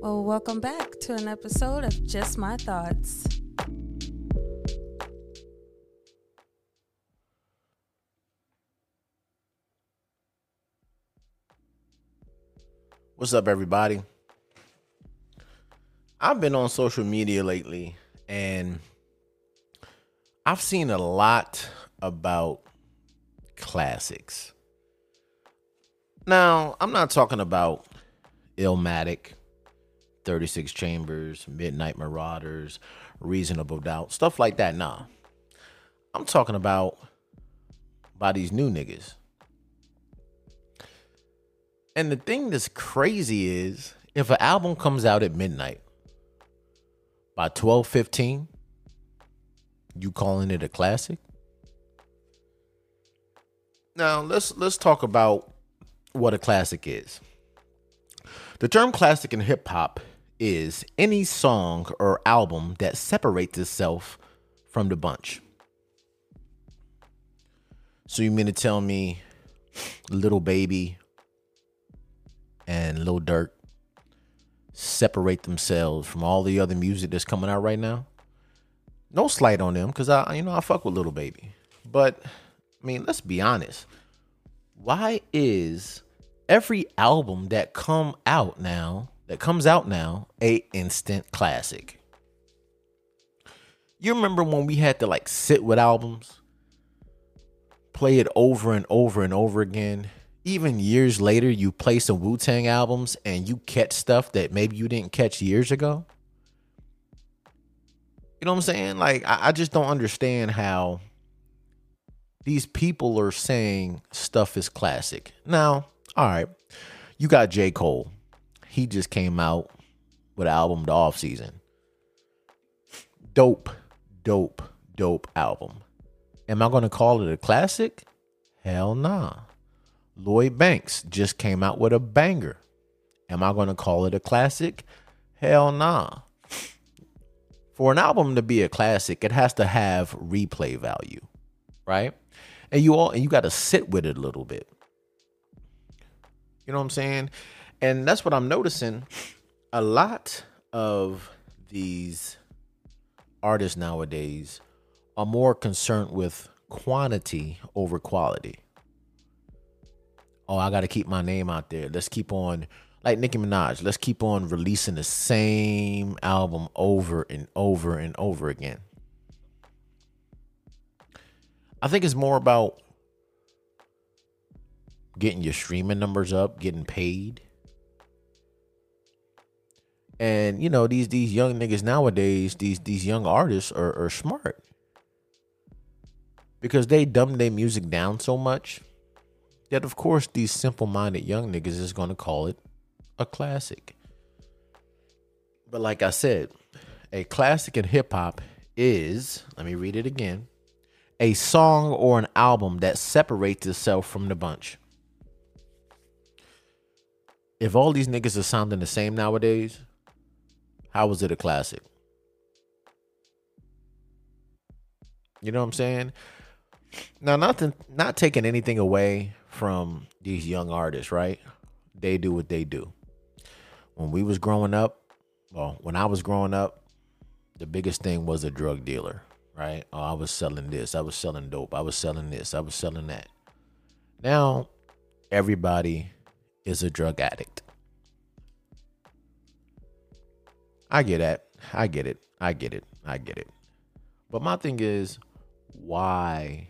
Well, welcome back to an episode of Just My Thoughts. What's up, everybody? I've been on social media lately and I've seen a lot about classics. Now, I'm not talking about Illmatic, 36 Chambers, Midnight Marauders, Reasonable Doubt, stuff like that. Nah. I'm talking about by these new niggas. And the thing that's crazy is if an album comes out at midnight by 12:15, you calling it a classic? Now, let's let's talk about what a classic is. The term classic in hip hop is any song or album that separates itself from the bunch. So you mean to tell me Lil Baby and Lil Durk separate themselves from all the other music that's coming out right now? No slight on them, cause I you know I fuck with Lil Baby, but I mean let's be honest. Why is every album that come out now that comes out now a instant classic? You remember when we had to like sit with albums, play it over and over and over again. Even years later, you play some Wu Tang albums and you catch stuff that maybe you didn't catch years ago. You know what I'm saying? Like, I, I just don't understand how these people are saying stuff is classic. Now, all right, you got J. Cole. He just came out with an album the off season. Dope, dope, dope album. Am I gonna call it a classic? Hell nah. Lloyd Banks just came out with a banger. Am I gonna call it a classic? Hell nah. For an album to be a classic, it has to have replay value, right? And you all and you got to sit with it a little bit. You know what I'm saying? And that's what I'm noticing. A lot of these artists nowadays are more concerned with quantity over quality. Oh, I got to keep my name out there. Let's keep on, like Nicki Minaj, let's keep on releasing the same album over and over and over again. I think it's more about getting your streaming numbers up, getting paid. And you know, these these young niggas nowadays, these these young artists are, are smart. Because they dumb their music down so much that of course these simple minded young niggas is gonna call it a classic. But like I said, a classic in hip hop is, let me read it again, a song or an album that separates itself from the bunch. If all these niggas are sounding the same nowadays, how was it a classic? You know what I'm saying? Now, nothing, not taking anything away from these young artists, right? They do what they do. When we was growing up, well, when I was growing up, the biggest thing was a drug dealer, right? Oh, I was selling this, I was selling dope, I was selling this, I was selling that. Now, everybody is a drug addict. I get that. I get it. I get it. I get it. But my thing is, why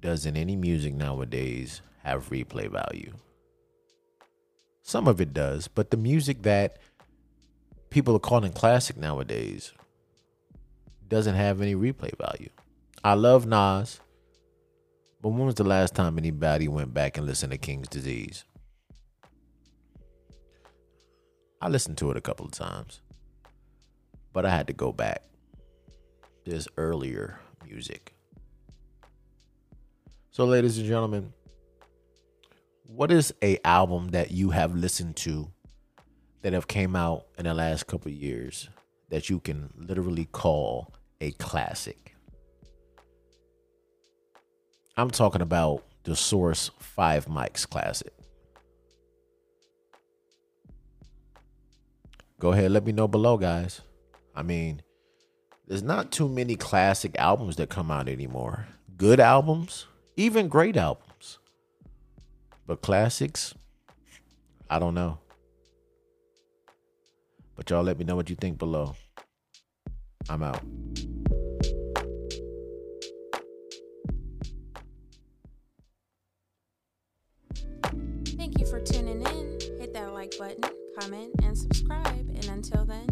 doesn't any music nowadays have replay value? Some of it does, but the music that people are calling classic nowadays doesn't have any replay value. I love Nas, but when was the last time anybody went back and listened to King's Disease? I listened to it a couple of times, but I had to go back. There's earlier music. So, ladies and gentlemen, what is a album that you have listened to that have came out in the last couple years that you can literally call a classic? I'm talking about the Source 5 Mics Classic. Go ahead, let me know below, guys. I mean, there's not too many classic albums that come out anymore. Good albums, even great albums. But classics, I don't know. But y'all let me know what you think below. I'm out. For tuning in. Hit that like button, comment, and subscribe. And until then,